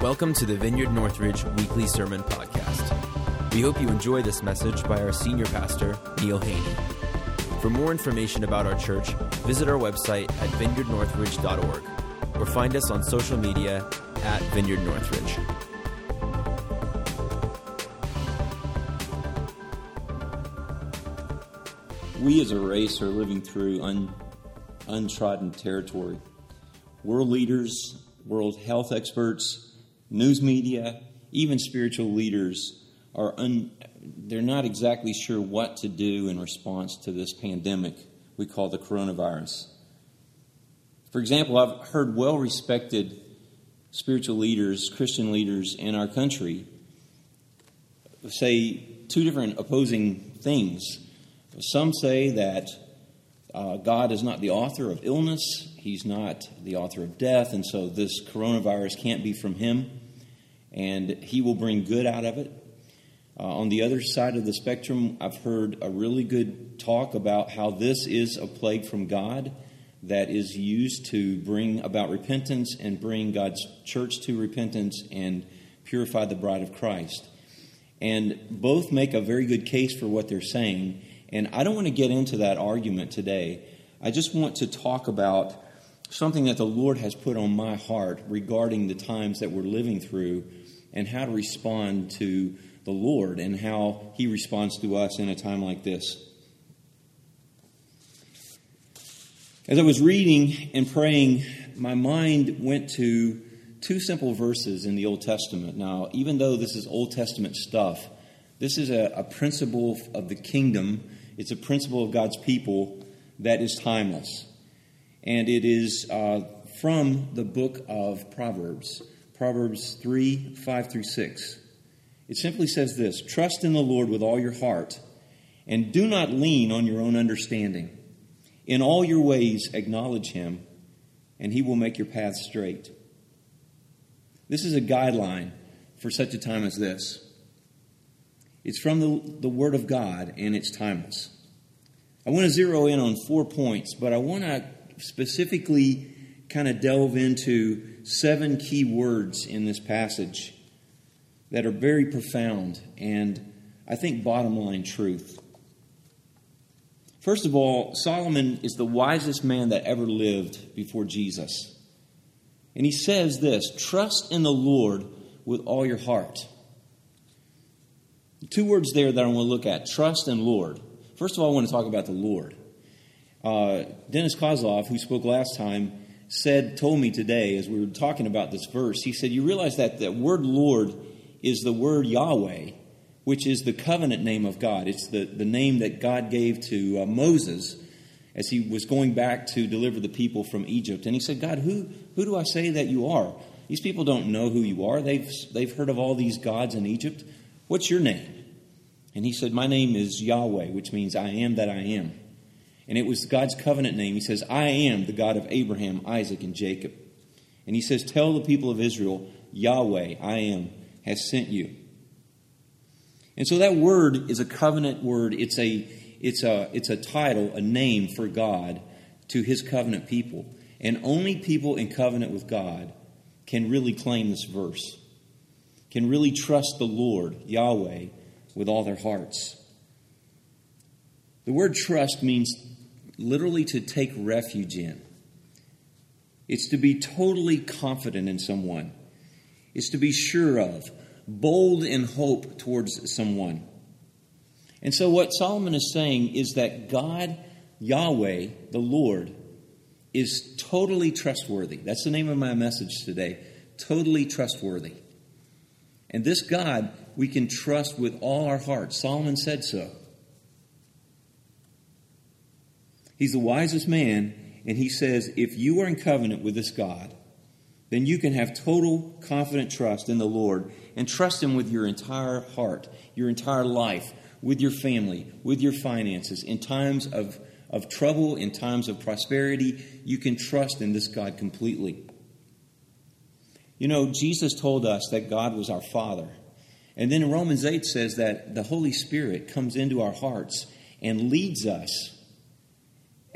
Welcome to the Vineyard Northridge Weekly Sermon Podcast. We hope you enjoy this message by our senior pastor, Neil Haney. For more information about our church, visit our website at vineyardnorthridge.org or find us on social media at Vineyard Northridge. We as a race are living through un, untrodden territory. World leaders, world health experts, news media, even spiritual leaders are un, they're not exactly sure what to do in response to this pandemic we call the coronavirus. For example, I've heard well respected spiritual leaders, Christian leaders in our country say two different opposing things. Some say that uh, God is not the author of illness, He's not the author of death, and so this coronavirus can't be from Him, and He will bring good out of it. Uh, on the other side of the spectrum, I've heard a really good talk about how this is a plague from God that is used to bring about repentance and bring God's church to repentance and purify the bride of Christ. And both make a very good case for what they're saying. And I don't want to get into that argument today. I just want to talk about something that the Lord has put on my heart regarding the times that we're living through and how to respond to the Lord and how He responds to us in a time like this. As I was reading and praying, my mind went to two simple verses in the Old Testament. Now, even though this is Old Testament stuff, this is a, a principle of the kingdom, it's a principle of God's people that is timeless. And it is uh, from the book of Proverbs, Proverbs 3 5 through 6. It simply says this Trust in the Lord with all your heart, and do not lean on your own understanding. In all your ways, acknowledge him, and he will make your path straight. This is a guideline for such a time as this. It's from the, the Word of God, and it's timeless. I want to zero in on four points, but I want to specifically kind of delve into seven key words in this passage that are very profound and I think bottom line truth. First of all, Solomon is the wisest man that ever lived before Jesus. And he says this trust in the Lord with all your heart. Two words there that I want to look at trust and Lord. First of all, I want to talk about the Lord. Uh, Dennis Kozlov, who spoke last time, said, told me today as we were talking about this verse, he said, You realize that the word Lord is the word Yahweh, which is the covenant name of God. It's the, the name that God gave to uh, Moses as he was going back to deliver the people from Egypt. And he said, God, who, who do I say that you are? These people don't know who you are. They've, they've heard of all these gods in Egypt. What's your name? And he said, My name is Yahweh, which means I am that I am. And it was God's covenant name. He says, I am the God of Abraham, Isaac, and Jacob. And he says, Tell the people of Israel, Yahweh, I am, has sent you. And so that word is a covenant word. It's a, it's a, it's a title, a name for God to his covenant people. And only people in covenant with God can really claim this verse, can really trust the Lord, Yahweh, with all their hearts. The word trust means literally to take refuge in. It's to be totally confident in someone. It's to be sure of, bold in hope towards someone. And so, what Solomon is saying is that God, Yahweh, the Lord, is totally trustworthy. That's the name of my message today. Totally trustworthy. And this God we can trust with all our heart. Solomon said so. He's the wisest man, and he says if you are in covenant with this God, then you can have total confident trust in the Lord and trust Him with your entire heart, your entire life, with your family, with your finances. In times of, of trouble, in times of prosperity, you can trust in this God completely. You know, Jesus told us that God was our Father. And then Romans 8 says that the Holy Spirit comes into our hearts and leads us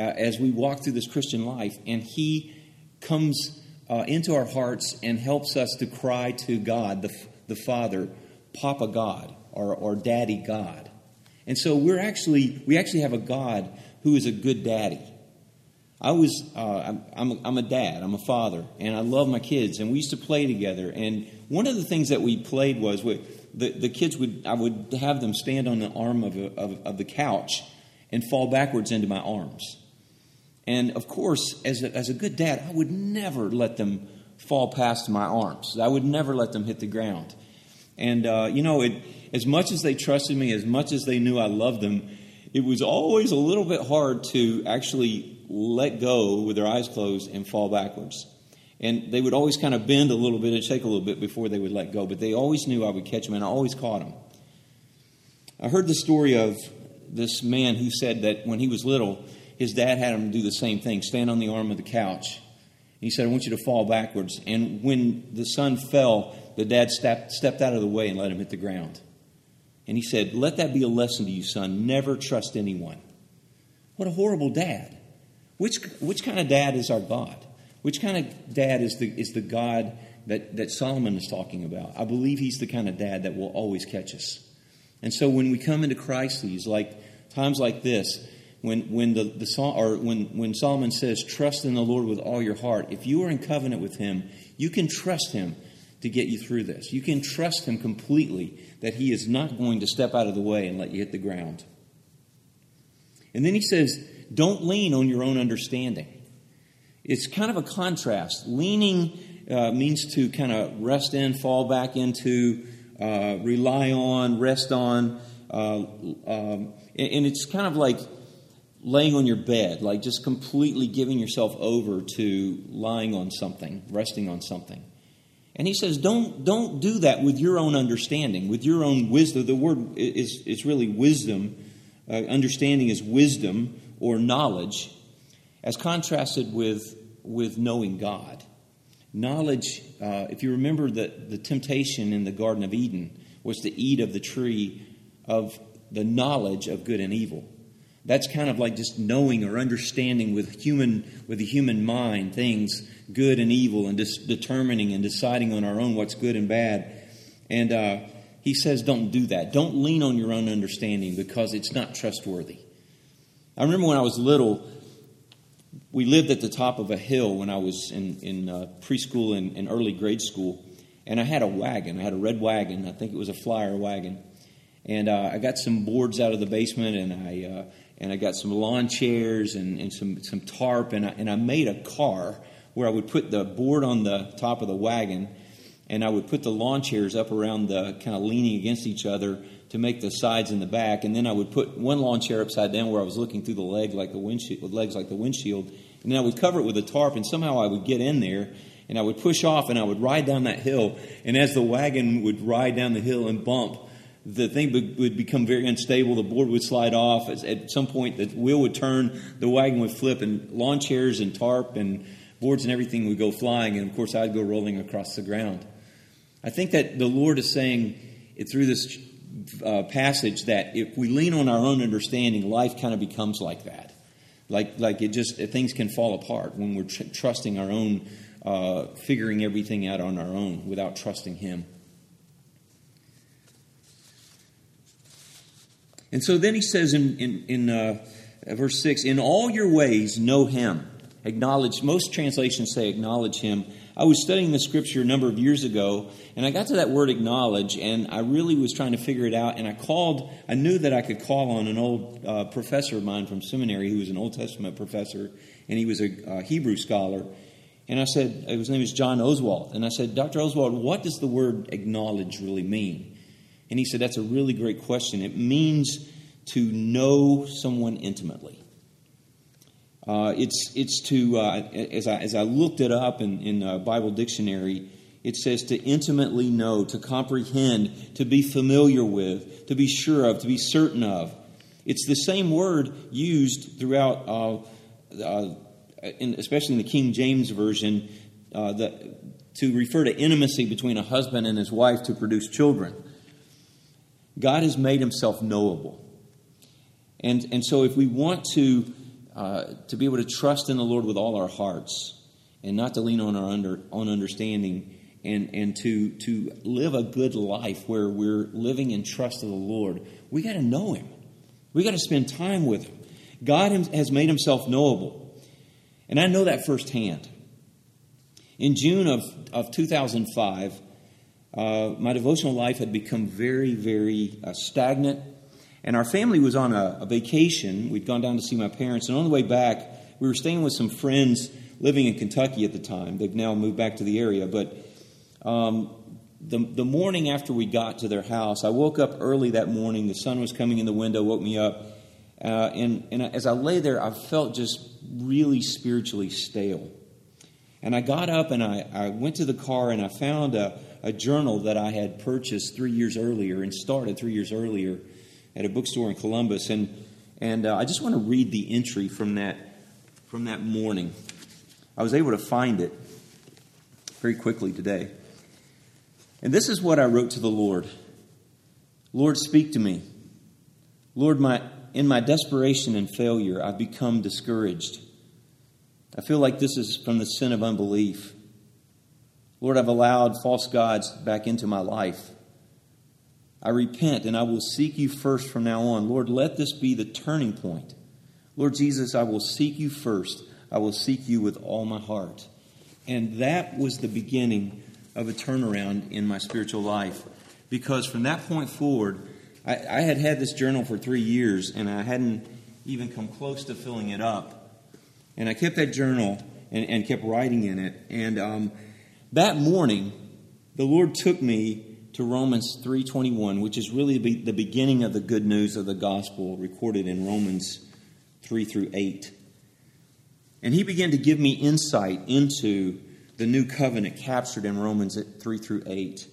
uh, as we walk through this Christian life, and He comes uh, into our hearts and helps us to cry to God, the, the Father, Papa God, or, or Daddy God. And so we're actually, we actually have a God who is a good daddy. I was, uh, I'm, I'm, a, I'm a dad, I'm a father, and I love my kids, and we used to play together. And one of the things that we played was the, the kids would, I would have them stand on the arm of, a, of, of the couch and fall backwards into my arms. And of course, as a, as a good dad, I would never let them fall past my arms. I would never let them hit the ground. And, uh, you know, it, as much as they trusted me, as much as they knew I loved them, it was always a little bit hard to actually let go with their eyes closed and fall backwards. And they would always kind of bend a little bit and shake a little bit before they would let go. But they always knew I would catch them, and I always caught them. I heard the story of this man who said that when he was little, his dad had him do the same thing stand on the arm of the couch. And he said, I want you to fall backwards. And when the son fell, the dad stepped, stepped out of the way and let him hit the ground. And he said, Let that be a lesson to you, son. Never trust anyone. What a horrible dad. Which, which kind of dad is our God? Which kind of dad is the, is the God that, that Solomon is talking about? I believe he's the kind of dad that will always catch us. And so when we come into crises, like times like this, when, when, the, the, or when, when Solomon says, trust in the Lord with all your heart, if you are in covenant with him, you can trust him to get you through this. You can trust him completely that he is not going to step out of the way and let you hit the ground. And then he says, don't lean on your own understanding. It's kind of a contrast. Leaning uh, means to kind of rest in, fall back into, uh, rely on, rest on. Uh, um, and it's kind of like laying on your bed, like just completely giving yourself over to lying on something, resting on something. And he says, don't, don't do that with your own understanding, with your own wisdom. The word is, is really wisdom. Uh, understanding is wisdom or knowledge, as contrasted with, with knowing God. Knowledge, uh, if you remember that the temptation in the Garden of Eden was to eat of the tree of the knowledge of good and evil. That's kind of like just knowing or understanding with human with the human mind things good and evil and just determining and deciding on our own what's good and bad. And uh, he says, don't do that. Don't lean on your own understanding because it's not trustworthy. I remember when I was little, we lived at the top of a hill when I was in, in uh, preschool and, and early grade school. And I had a wagon. I had a red wagon. I think it was a flyer wagon. And uh, I got some boards out of the basement and I, uh, and I got some lawn chairs and, and some, some tarp, and I, and I made a car where I would put the board on the top of the wagon, and I would put the lawn chairs up around the kind of leaning against each other to make the sides and the back, and then I would put one lawn chair upside down where I was looking through the leg like the windshield, with legs like the windshield, and then I would cover it with a tarp, and somehow I would get in there, and I would push off, and I would ride down that hill, and as the wagon would ride down the hill and bump, the thing would become very unstable. The board would slide off. At some point, the wheel would turn, the wagon would flip, and lawn chairs and tarp and boards and everything would go flying. And of course, I'd go rolling across the ground. I think that the Lord is saying it through this uh, passage that if we lean on our own understanding, life kind of becomes like that. Like, like it just, things can fall apart when we're tr- trusting our own, uh, figuring everything out on our own without trusting Him. And so then he says in, in, in uh, verse 6 In all your ways, know him. Acknowledge, most translations say acknowledge him. I was studying the scripture a number of years ago, and I got to that word acknowledge, and I really was trying to figure it out. And I called, I knew that I could call on an old uh, professor of mine from seminary who was an Old Testament professor, and he was a Hebrew scholar. And I said, his name is John Oswalt. And I said, Dr. Oswalt, what does the word acknowledge really mean? And he said, That's a really great question. It means to know someone intimately. Uh, it's, it's to, uh, as, I, as I looked it up in, in a Bible dictionary, it says to intimately know, to comprehend, to be familiar with, to be sure of, to be certain of. It's the same word used throughout, uh, uh in, especially in the King James Version, uh, the, to refer to intimacy between a husband and his wife to produce children. God has made himself knowable. And, and so if we want to, uh, to be able to trust in the Lord with all our hearts and not to lean on our under, on understanding and, and to, to live a good life where we're living in trust of the Lord, we got to know Him. We got to spend time with Him. God has made Himself knowable. And I know that firsthand. In June of, of 2005, uh, my devotional life had become very, very uh, stagnant. And our family was on a, a vacation. We'd gone down to see my parents. And on the way back, we were staying with some friends living in Kentucky at the time. They've now moved back to the area. But um, the, the morning after we got to their house, I woke up early that morning. The sun was coming in the window, woke me up. Uh, and, and as I lay there, I felt just really spiritually stale. And I got up and I, I went to the car and I found a, a journal that I had purchased three years earlier and started three years earlier at a bookstore in Columbus. And, and uh, I just want to read the entry from that, from that morning. I was able to find it very quickly today. And this is what I wrote to the Lord Lord, speak to me. Lord, my, in my desperation and failure, I've become discouraged. I feel like this is from the sin of unbelief. Lord, I've allowed false gods back into my life. I repent and I will seek you first from now on. Lord, let this be the turning point. Lord Jesus, I will seek you first. I will seek you with all my heart. And that was the beginning of a turnaround in my spiritual life. Because from that point forward, I, I had had this journal for three years and I hadn't even come close to filling it up. And I kept that journal and, and kept writing in it. And um, that morning, the Lord took me to Romans 3:21, which is really the beginning of the good news of the gospel recorded in Romans 3 through 8. And he began to give me insight into the new covenant captured in Romans 3 through 8.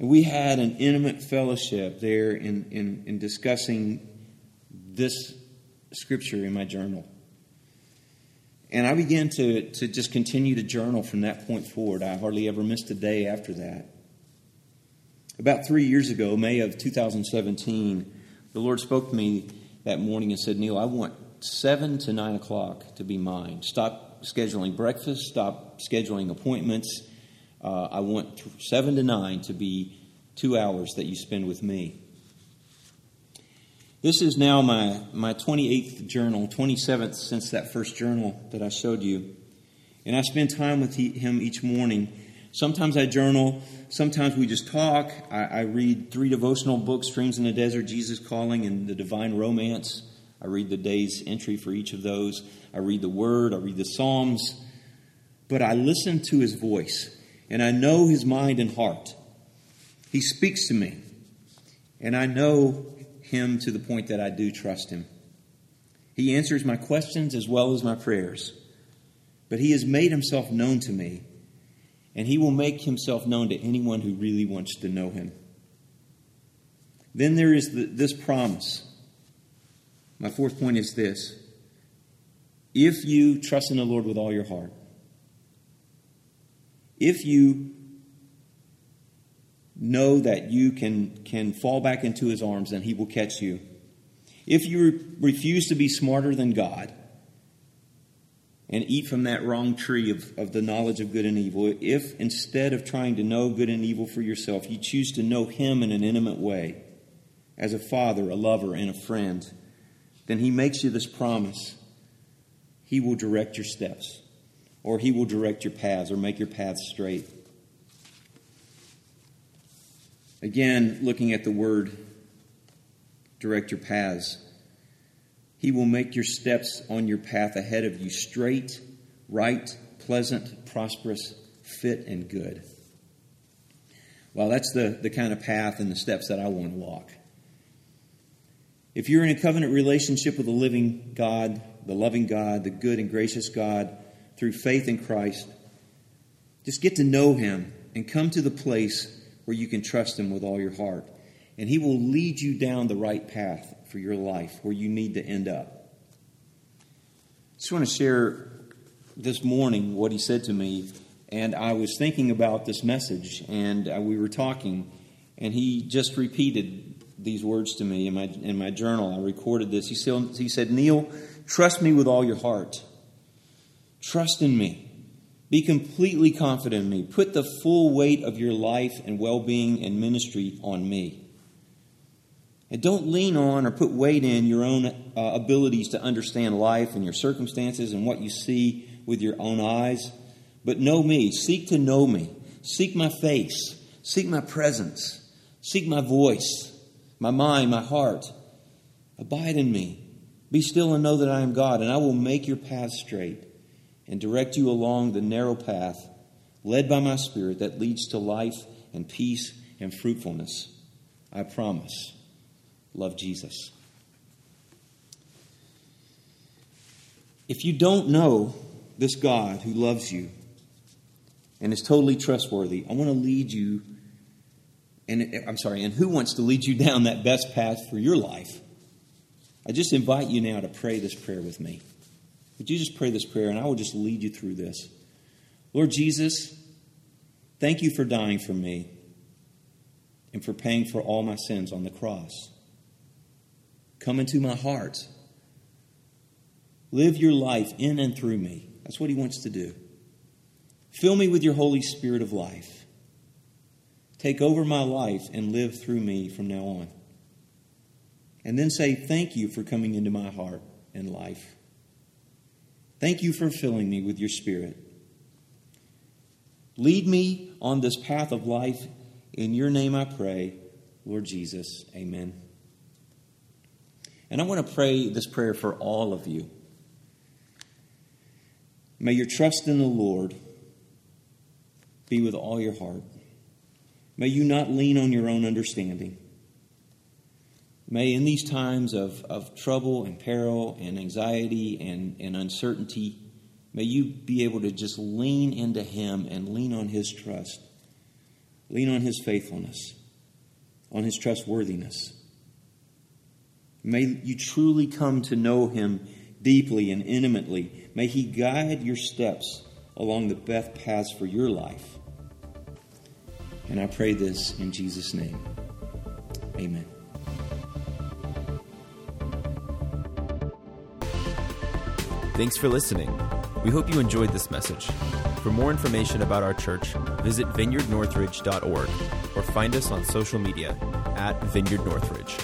And we had an intimate fellowship there in, in, in discussing this scripture in my journal. And I began to, to just continue to journal from that point forward. I hardly ever missed a day after that. About three years ago, May of 2017, the Lord spoke to me that morning and said, Neil, I want 7 to 9 o'clock to be mine. Stop scheduling breakfast, stop scheduling appointments. Uh, I want 7 to 9 to be two hours that you spend with me. This is now my, my 28th journal, 27th since that first journal that I showed you. And I spend time with he, him each morning. Sometimes I journal, sometimes we just talk. I, I read three devotional books Streams in the Desert, Jesus Calling, and The Divine Romance. I read the day's entry for each of those. I read the Word, I read the Psalms. But I listen to His voice, and I know His mind and heart. He speaks to me, and I know Him to the point that I do trust Him. He answers my questions as well as my prayers. But He has made Himself known to me, and He will make Himself known to anyone who really wants to know Him. Then there is the, this promise my fourth point is this if you trust in the Lord with all your heart, if you know that you can, can fall back into his arms and he will catch you, if you re- refuse to be smarter than God and eat from that wrong tree of, of the knowledge of good and evil, if instead of trying to know good and evil for yourself, you choose to know him in an intimate way, as a father, a lover, and a friend, then he makes you this promise He will direct your steps, or He will direct your paths, or make your paths straight. Again, looking at the word direct your paths, He will make your steps on your path ahead of you straight, right, pleasant, prosperous, fit, and good. Well, that's the, the kind of path and the steps that I want to walk. If you're in a covenant relationship with the living God, the loving God, the good and gracious God, through faith in Christ, just get to know Him and come to the place where you can trust Him with all your heart. And He will lead you down the right path for your life where you need to end up. I just want to share this morning what He said to me. And I was thinking about this message, and uh, we were talking, and He just repeated these words to me in my, in my journal. I recorded this. He said, he said, Neil, trust me with all your heart. Trust in me. Be completely confident in me. Put the full weight of your life and well being and ministry on me. And don't lean on or put weight in your own uh, abilities to understand life and your circumstances and what you see with your own eyes. But know me. Seek to know me. Seek my face. Seek my presence. Seek my voice, my mind, my heart. Abide in me. Be still and know that I am God, and I will make your path straight and direct you along the narrow path led by my Spirit that leads to life and peace and fruitfulness. I promise. Love Jesus. If you don't know this God who loves you and is totally trustworthy, I want to lead you, and I'm sorry, and who wants to lead you down that best path for your life? I just invite you now to pray this prayer with me. Would you just pray this prayer and I will just lead you through this? Lord Jesus, thank you for dying for me and for paying for all my sins on the cross. Come into my heart. Live your life in and through me. That's what he wants to do. Fill me with your Holy Spirit of life. Take over my life and live through me from now on. And then say, Thank you for coming into my heart and life. Thank you for filling me with your Spirit. Lead me on this path of life. In your name I pray, Lord Jesus. Amen. And I want to pray this prayer for all of you. May your trust in the Lord be with all your heart. May you not lean on your own understanding. May, in these times of, of trouble and peril and anxiety and, and uncertainty, may you be able to just lean into Him and lean on His trust, lean on His faithfulness, on His trustworthiness. May you truly come to know him deeply and intimately. May he guide your steps along the best paths for your life. And I pray this in Jesus' name. Amen. Thanks for listening. We hope you enjoyed this message. For more information about our church, visit vineyardnorthridge.org or find us on social media at Vineyard Northridge.